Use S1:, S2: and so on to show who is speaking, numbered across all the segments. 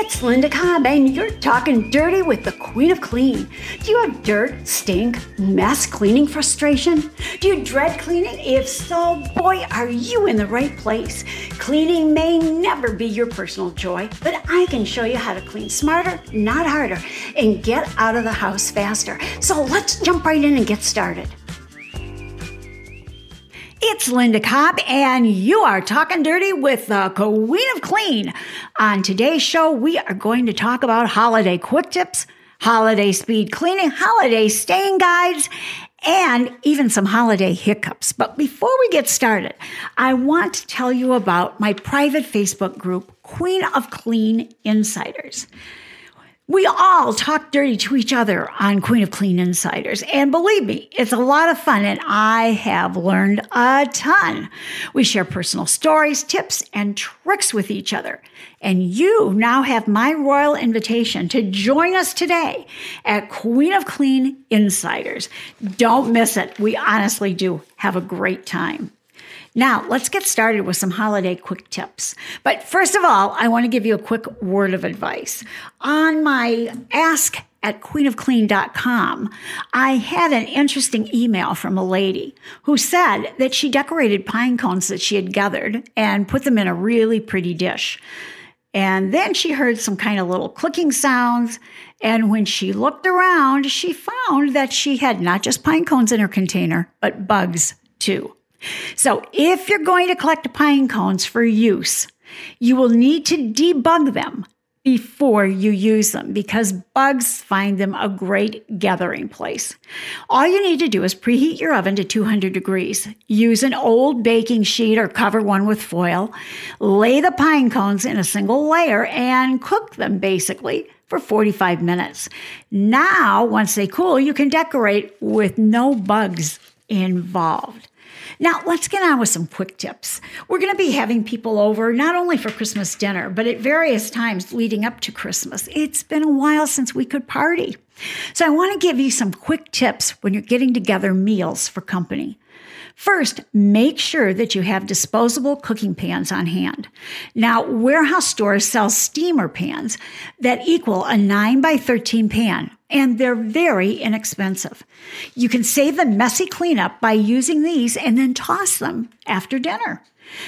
S1: It's Linda Cobb, and you're talking dirty with the Queen of Clean. Do you have dirt, stink, mess cleaning frustration? Do you dread cleaning? If so, boy, are you in the right place. Cleaning may never be your personal joy, but I can show you how to clean smarter, not harder, and get out of the house faster. So let's jump right in and get started. It's Linda Cobb, and you are talking dirty with the Queen of Clean. On today's show, we are going to talk about holiday quick tips, holiday speed cleaning, holiday staying guides, and even some holiday hiccups. But before we get started, I want to tell you about my private Facebook group, Queen of Clean Insiders. We all talk dirty to each other on Queen of Clean Insiders. And believe me, it's a lot of fun, and I have learned a ton. We share personal stories, tips, and tricks with each other. And you now have my royal invitation to join us today at Queen of Clean Insiders. Don't miss it. We honestly do have a great time. Now, let's get started with some holiday quick tips. But first of all, I want to give you a quick word of advice. On my ask at queenofclean.com, I had an interesting email from a lady who said that she decorated pine cones that she had gathered and put them in a really pretty dish. And then she heard some kind of little clicking sounds. And when she looked around, she found that she had not just pine cones in her container, but bugs too. So, if you're going to collect pine cones for use, you will need to debug them before you use them because bugs find them a great gathering place. All you need to do is preheat your oven to 200 degrees. Use an old baking sheet or cover one with foil. Lay the pine cones in a single layer and cook them basically for 45 minutes. Now, once they cool, you can decorate with no bugs involved. Now, let's get on with some quick tips. We're going to be having people over not only for Christmas dinner, but at various times leading up to Christmas. It's been a while since we could party. So, I want to give you some quick tips when you're getting together meals for company. First, make sure that you have disposable cooking pans on hand. Now, warehouse stores sell steamer pans that equal a 9 by 13 pan, and they're very inexpensive. You can save the messy cleanup by using these and then toss them after dinner.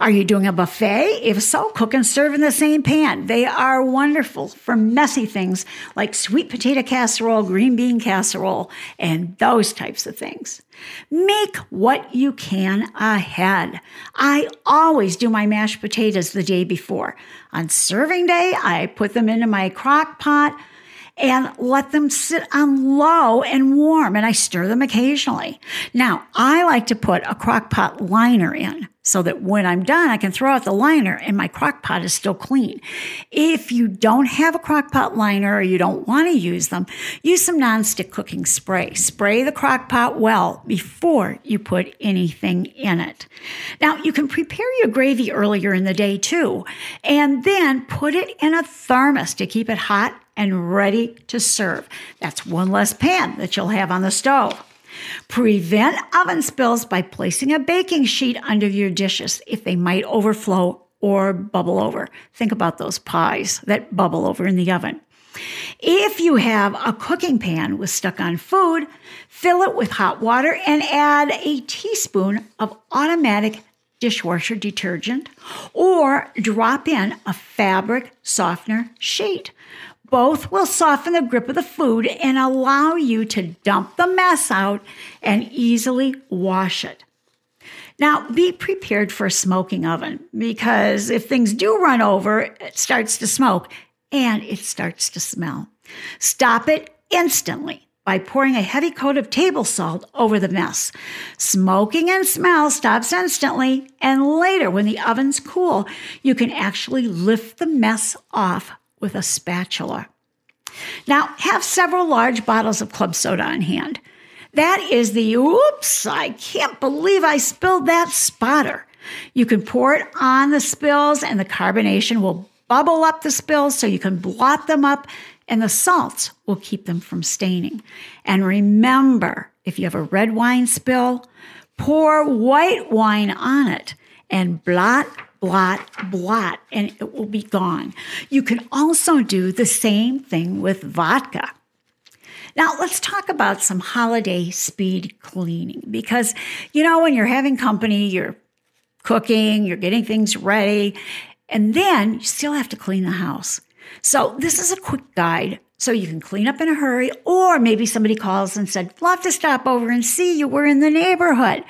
S1: Are you doing a buffet? If so, cook and serve in the same pan. They are wonderful for messy things like sweet potato casserole, green bean casserole, and those types of things. Make what you can ahead. I always do my mashed potatoes the day before. On serving day, I put them into my crock pot and let them sit on low and warm, and I stir them occasionally. Now, I like to put a crock pot liner in so that when I'm done, I can throw out the liner and my crock pot is still clean. If you don't have a crock pot liner or you don't want to use them, use some nonstick cooking spray. Spray the crock pot well before you put anything in it. Now, you can prepare your gravy earlier in the day too, and then put it in a thermos to keep it hot and ready to serve. That's one less pan that you'll have on the stove. Prevent oven spills by placing a baking sheet under your dishes if they might overflow or bubble over. Think about those pies that bubble over in the oven. If you have a cooking pan with stuck on food, fill it with hot water and add a teaspoon of automatic dishwasher detergent or drop in a fabric softener sheet. Both will soften the grip of the food and allow you to dump the mess out and easily wash it. Now, be prepared for a smoking oven because if things do run over, it starts to smoke and it starts to smell. Stop it instantly by pouring a heavy coat of table salt over the mess. Smoking and smell stops instantly, and later, when the oven's cool, you can actually lift the mess off with a spatula. Now, have several large bottles of club soda on hand. That is the oops, I can't believe I spilled that spotter. You can pour it on the spills, and the carbonation will bubble up the spills so you can blot them up, and the salts will keep them from staining. And remember, if you have a red wine spill, pour white wine on it and blot blot, blot, and it will be gone. You can also do the same thing with vodka. Now, let's talk about some holiday speed cleaning because, you know, when you're having company, you're cooking, you're getting things ready, and then you still have to clean the house. So, this is a quick guide so you can clean up in a hurry, or maybe somebody calls and said, Love to stop over and see you. We're in the neighborhood.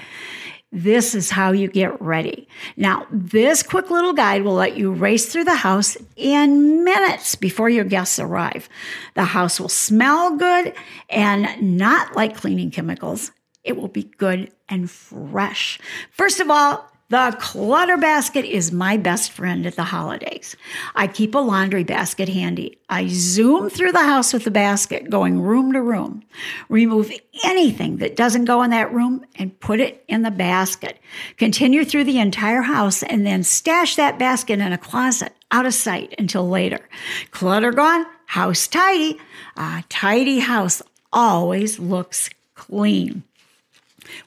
S1: This is how you get ready. Now, this quick little guide will let you race through the house in minutes before your guests arrive. The house will smell good and not like cleaning chemicals. It will be good and fresh. First of all, the clutter basket is my best friend at the holidays. I keep a laundry basket handy. I zoom through the house with the basket, going room to room. Remove anything that doesn't go in that room and put it in the basket. Continue through the entire house and then stash that basket in a closet out of sight until later. Clutter gone, house tidy. A tidy house always looks clean.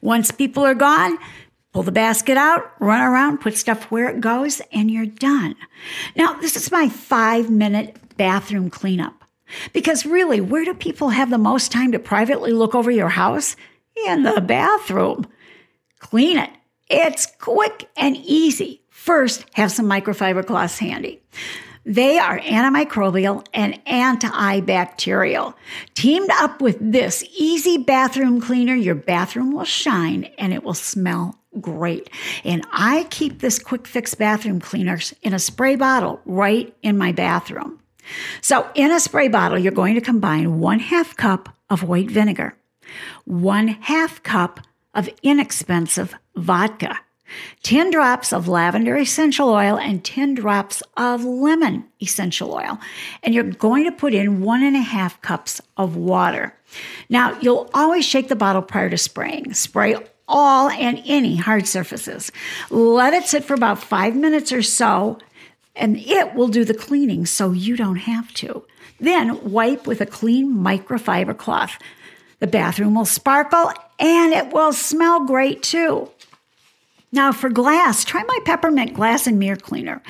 S1: Once people are gone, Pull the basket out, run around, put stuff where it goes, and you're done. Now, this is my five minute bathroom cleanup. Because really, where do people have the most time to privately look over your house? In the bathroom. Clean it. It's quick and easy. First, have some microfiber cloths handy. They are antimicrobial and antibacterial. Teamed up with this easy bathroom cleaner, your bathroom will shine and it will smell great. And I keep this quick fix bathroom cleaners in a spray bottle right in my bathroom. So, in a spray bottle, you're going to combine one half cup of white vinegar, one half cup of inexpensive vodka, 10 drops of lavender essential oil, and 10 drops of lemon essential oil. And you're going to put in one and a half cups of water. Now, you'll always shake the bottle prior to spraying. Spray all and any hard surfaces. Let it sit for about five minutes or so, and it will do the cleaning so you don't have to. Then wipe with a clean microfiber cloth. The bathroom will sparkle and it will smell great too. Now, for glass, try my peppermint glass and mirror cleaner.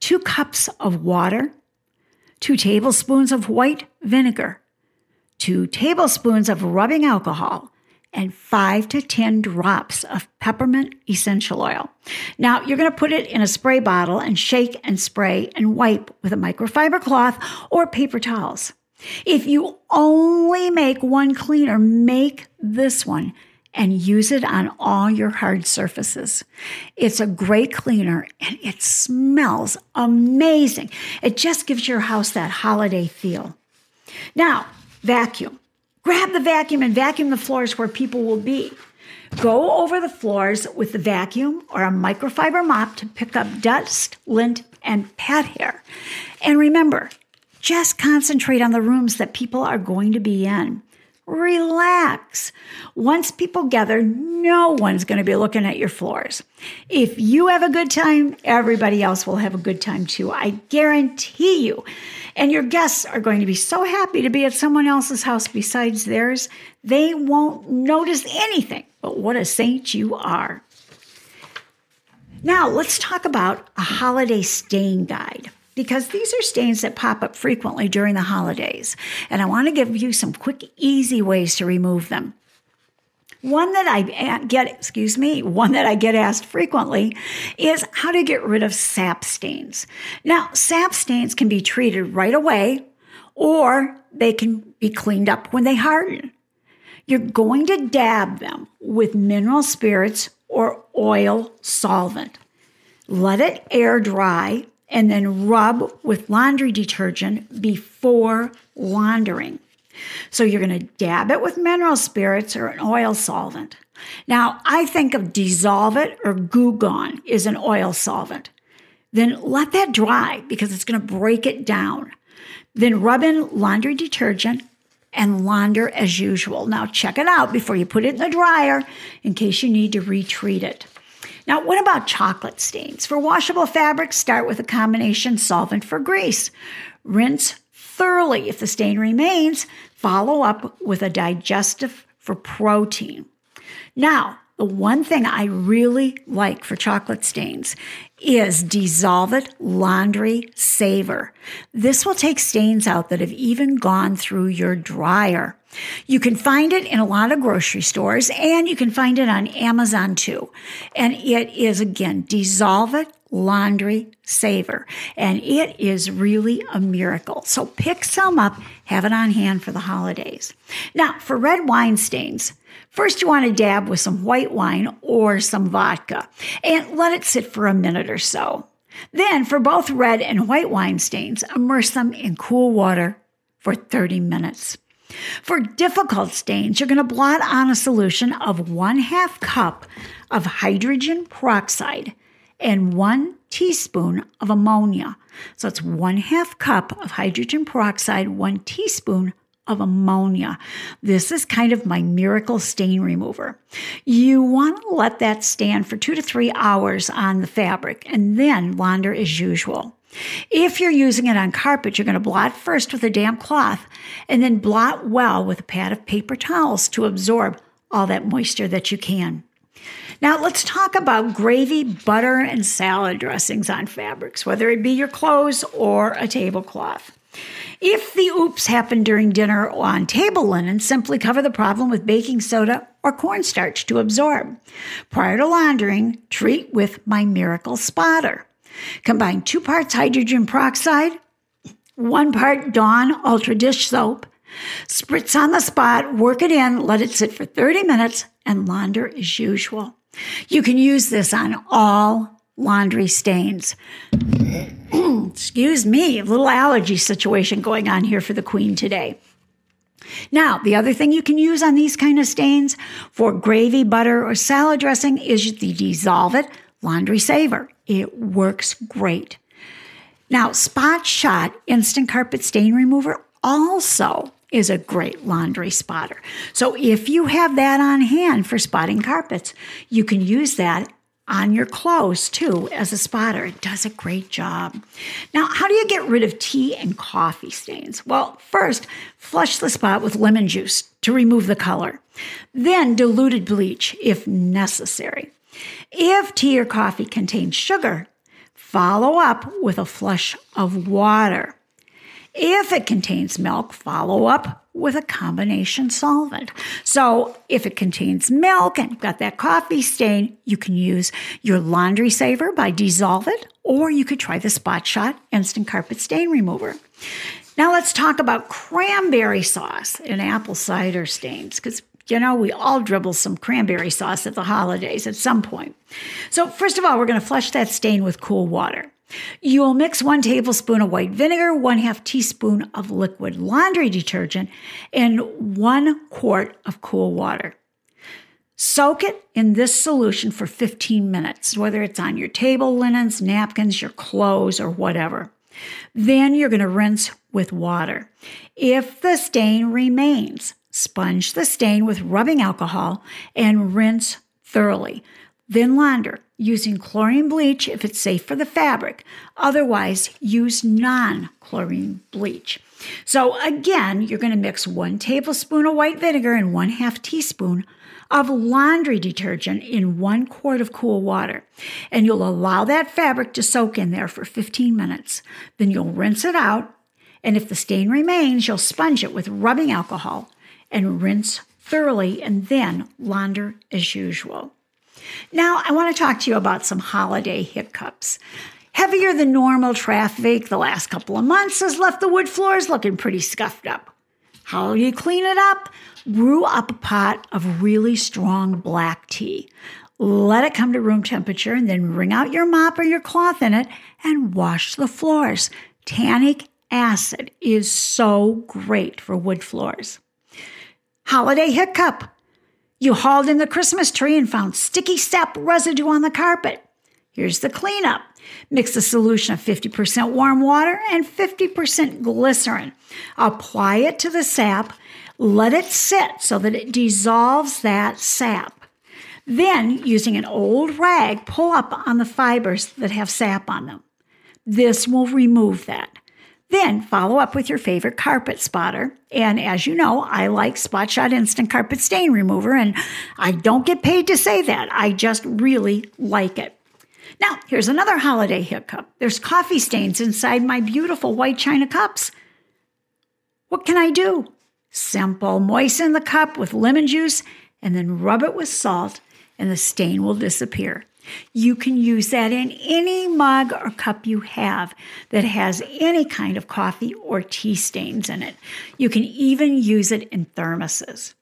S1: Two cups of water, two tablespoons of white vinegar, two tablespoons of rubbing alcohol, and five to 10 drops of peppermint essential oil. Now, you're going to put it in a spray bottle and shake and spray and wipe with a microfiber cloth or paper towels. If you only make one cleaner, make this one and use it on all your hard surfaces. It's a great cleaner and it smells amazing. It just gives your house that holiday feel. Now, vacuum. Grab the vacuum and vacuum the floors where people will be. Go over the floors with the vacuum or a microfiber mop to pick up dust, lint, and pet hair. And remember, just concentrate on the rooms that people are going to be in. Relax. Once people gather, no one's going to be looking at your floors. If you have a good time, everybody else will have a good time too. I guarantee you. And your guests are going to be so happy to be at someone else's house besides theirs, they won't notice anything. But what a saint you are. Now, let's talk about a holiday staying guide because these are stains that pop up frequently during the holidays. And I want to give you some quick, easy ways to remove them. One that I eh, get, excuse me, one that I get asked frequently is how to get rid of sap stains. Now, sap stains can be treated right away or they can be cleaned up when they harden. You're going to dab them with mineral spirits or oil solvent. Let it air dry and then rub with laundry detergent before laundering. So you're going to dab it with mineral spirits or an oil solvent. Now, I think of dissolve it or Goo Gone is an oil solvent. Then let that dry because it's going to break it down. Then rub in laundry detergent and launder as usual. Now, check it out before you put it in the dryer in case you need to retreat it. Now, what about chocolate stains? For washable fabrics, start with a combination solvent for grease. Rinse thoroughly. If the stain remains, follow up with a digestive for protein. Now, the one thing I really like for chocolate stains is Dissolve It Laundry Saver. This will take stains out that have even gone through your dryer. You can find it in a lot of grocery stores and you can find it on Amazon too. And it is again, Dissolve It Laundry Saver. And it is really a miracle. So pick some up, have it on hand for the holidays. Now, for red wine stains, First, you want to dab with some white wine or some vodka and let it sit for a minute or so. Then, for both red and white wine stains, immerse them in cool water for 30 minutes. For difficult stains, you're going to blot on a solution of one half cup of hydrogen peroxide and one teaspoon of ammonia. So it's one half cup of hydrogen peroxide, one teaspoon of ammonia. This is kind of my miracle stain remover. You want to let that stand for two to three hours on the fabric and then launder as usual. If you're using it on carpet, you're going to blot first with a damp cloth and then blot well with a pad of paper towels to absorb all that moisture that you can. Now, let's talk about gravy, butter, and salad dressings on fabrics, whether it be your clothes or a tablecloth. If the oops happen during dinner on table linen, simply cover the problem with baking soda or cornstarch to absorb. Prior to laundering, treat with my miracle spotter. Combine two parts hydrogen peroxide, one part Dawn Ultra Dish Soap. Spritz on the spot, work it in, let it sit for 30 minutes, and launder as usual. You can use this on all laundry stains. Excuse me, a little allergy situation going on here for the queen today. Now, the other thing you can use on these kind of stains for gravy, butter, or salad dressing is the Dissolve It Laundry Saver. It works great. Now, Spot Shot Instant Carpet Stain Remover also is a great laundry spotter. So if you have that on hand for spotting carpets, you can use that on your clothes too as a spotter. It does a great job. Now, how do you get rid of tea and coffee stains? Well, first, flush the spot with lemon juice to remove the color. Then, diluted bleach if necessary. If tea or coffee contains sugar, follow up with a flush of water. If it contains milk, follow up with a combination solvent. So if it contains milk and you've got that coffee stain, you can use your laundry saver by Dissolve It, or you could try the Spot Shot Instant Carpet Stain Remover. Now let's talk about cranberry sauce and apple cider stains, because you know, we all dribble some cranberry sauce at the holidays at some point. So, first of all, we're going to flush that stain with cool water. You'll mix one tablespoon of white vinegar, one half teaspoon of liquid laundry detergent, and one quart of cool water. Soak it in this solution for 15 minutes, whether it's on your table linens, napkins, your clothes, or whatever. Then you're going to rinse with water. If the stain remains, sponge the stain with rubbing alcohol and rinse thoroughly. Then launder using chlorine bleach if it's safe for the fabric. Otherwise, use non chlorine bleach. So, again, you're going to mix one tablespoon of white vinegar and one half teaspoon of laundry detergent in one quart of cool water. And you'll allow that fabric to soak in there for 15 minutes. Then you'll rinse it out. And if the stain remains, you'll sponge it with rubbing alcohol and rinse thoroughly and then launder as usual. Now, I want to talk to you about some holiday hiccups. Heavier than normal traffic the last couple of months has left the wood floors looking pretty scuffed up. How do you clean it up? Brew up a pot of really strong black tea. Let it come to room temperature and then wring out your mop or your cloth in it and wash the floors. Tannic acid is so great for wood floors. Holiday hiccup. You hauled in the Christmas tree and found sticky sap residue on the carpet. Here's the cleanup. Mix a solution of 50% warm water and 50% glycerin. Apply it to the sap. Let it sit so that it dissolves that sap. Then, using an old rag, pull up on the fibers that have sap on them. This will remove that. Then follow up with your favorite carpet spotter. And as you know, I like Spot Shot Instant Carpet Stain Remover, and I don't get paid to say that. I just really like it. Now, here's another holiday hiccup. There's coffee stains inside my beautiful white china cups. What can I do? Simple. Moisten the cup with lemon juice and then rub it with salt, and the stain will disappear. You can use that in any mug or cup you have that has any kind of coffee or tea stains in it. You can even use it in thermoses.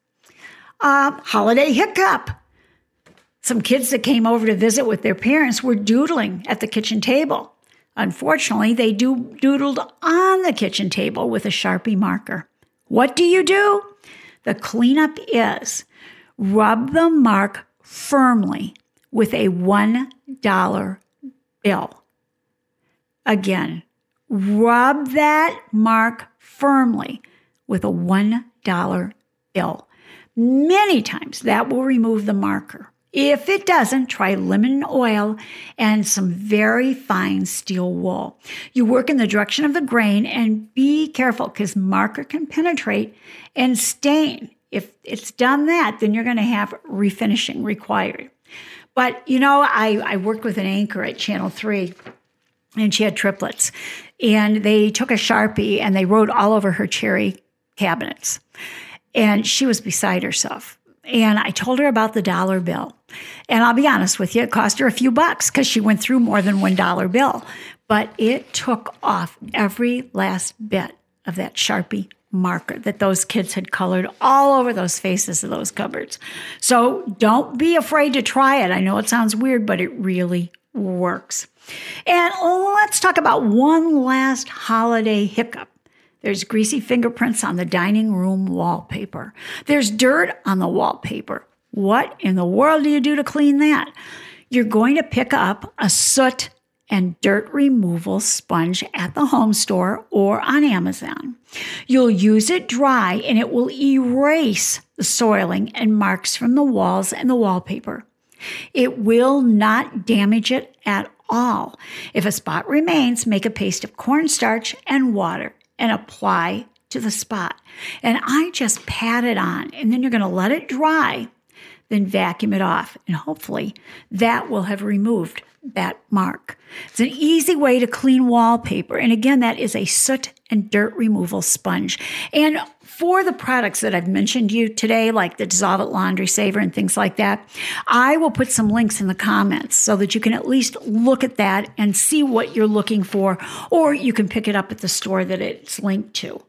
S1: Uh, holiday hiccup. Some kids that came over to visit with their parents were doodling at the kitchen table. Unfortunately, they do- doodled on the kitchen table with a Sharpie marker. What do you do? The cleanup is rub the mark firmly with a $1 bill. Again, rub that mark firmly with a $1 bill. Many times that will remove the marker. If it doesn't, try lemon oil and some very fine steel wool. You work in the direction of the grain and be careful because marker can penetrate and stain. If it's done that, then you're going to have refinishing required. But you know, I, I worked with an anchor at Channel 3 and she had triplets. And they took a Sharpie and they wrote all over her cherry cabinets. And she was beside herself. And I told her about the dollar bill. And I'll be honest with you, it cost her a few bucks because she went through more than one dollar bill. But it took off every last bit of that Sharpie marker that those kids had colored all over those faces of those cupboards. So don't be afraid to try it. I know it sounds weird, but it really works. And let's talk about one last holiday hiccup. There's greasy fingerprints on the dining room wallpaper. There's dirt on the wallpaper. What in the world do you do to clean that? You're going to pick up a soot and dirt removal sponge at the home store or on Amazon. You'll use it dry and it will erase the soiling and marks from the walls and the wallpaper. It will not damage it at all. If a spot remains, make a paste of cornstarch and water and apply to the spot. And I just pat it on, and then you're going to let it dry, then vacuum it off. And hopefully that will have removed that mark. It's an easy way to clean wallpaper. And again, that is a soot and dirt removal sponge. And for the products that I've mentioned you today, like the Dissolve It Laundry Saver and things like that, I will put some links in the comments so that you can at least look at that and see what you're looking for, or you can pick it up at the store that it's linked to.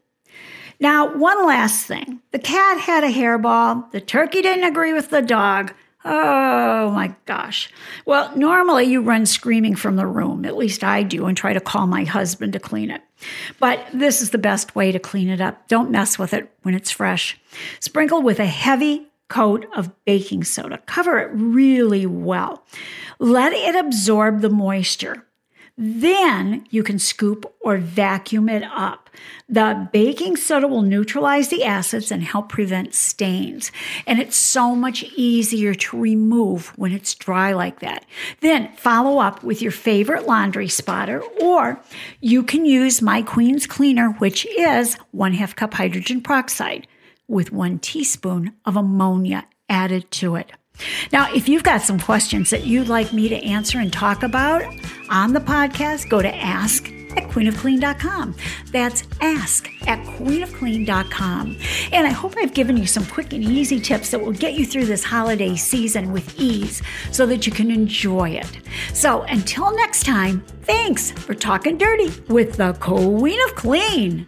S1: Now, one last thing. The cat had a hairball. The turkey didn't agree with the dog. Oh my gosh. Well, normally you run screaming from the room, at least I do, and try to call my husband to clean it. But this is the best way to clean it up. Don't mess with it when it's fresh. Sprinkle with a heavy coat of baking soda. Cover it really well. Let it absorb the moisture. Then you can scoop or vacuum it up. The baking soda will neutralize the acids and help prevent stains. And it's so much easier to remove when it's dry like that. Then follow up with your favorite laundry spotter, or you can use My Queen's Cleaner, which is one half cup hydrogen peroxide with one teaspoon of ammonia added to it. Now, if you've got some questions that you'd like me to answer and talk about on the podcast, go to ask at queenofclean.com. That's ask at queenofclean.com. And I hope I've given you some quick and easy tips that will get you through this holiday season with ease so that you can enjoy it. So until next time, thanks for talking dirty with the Queen of Clean.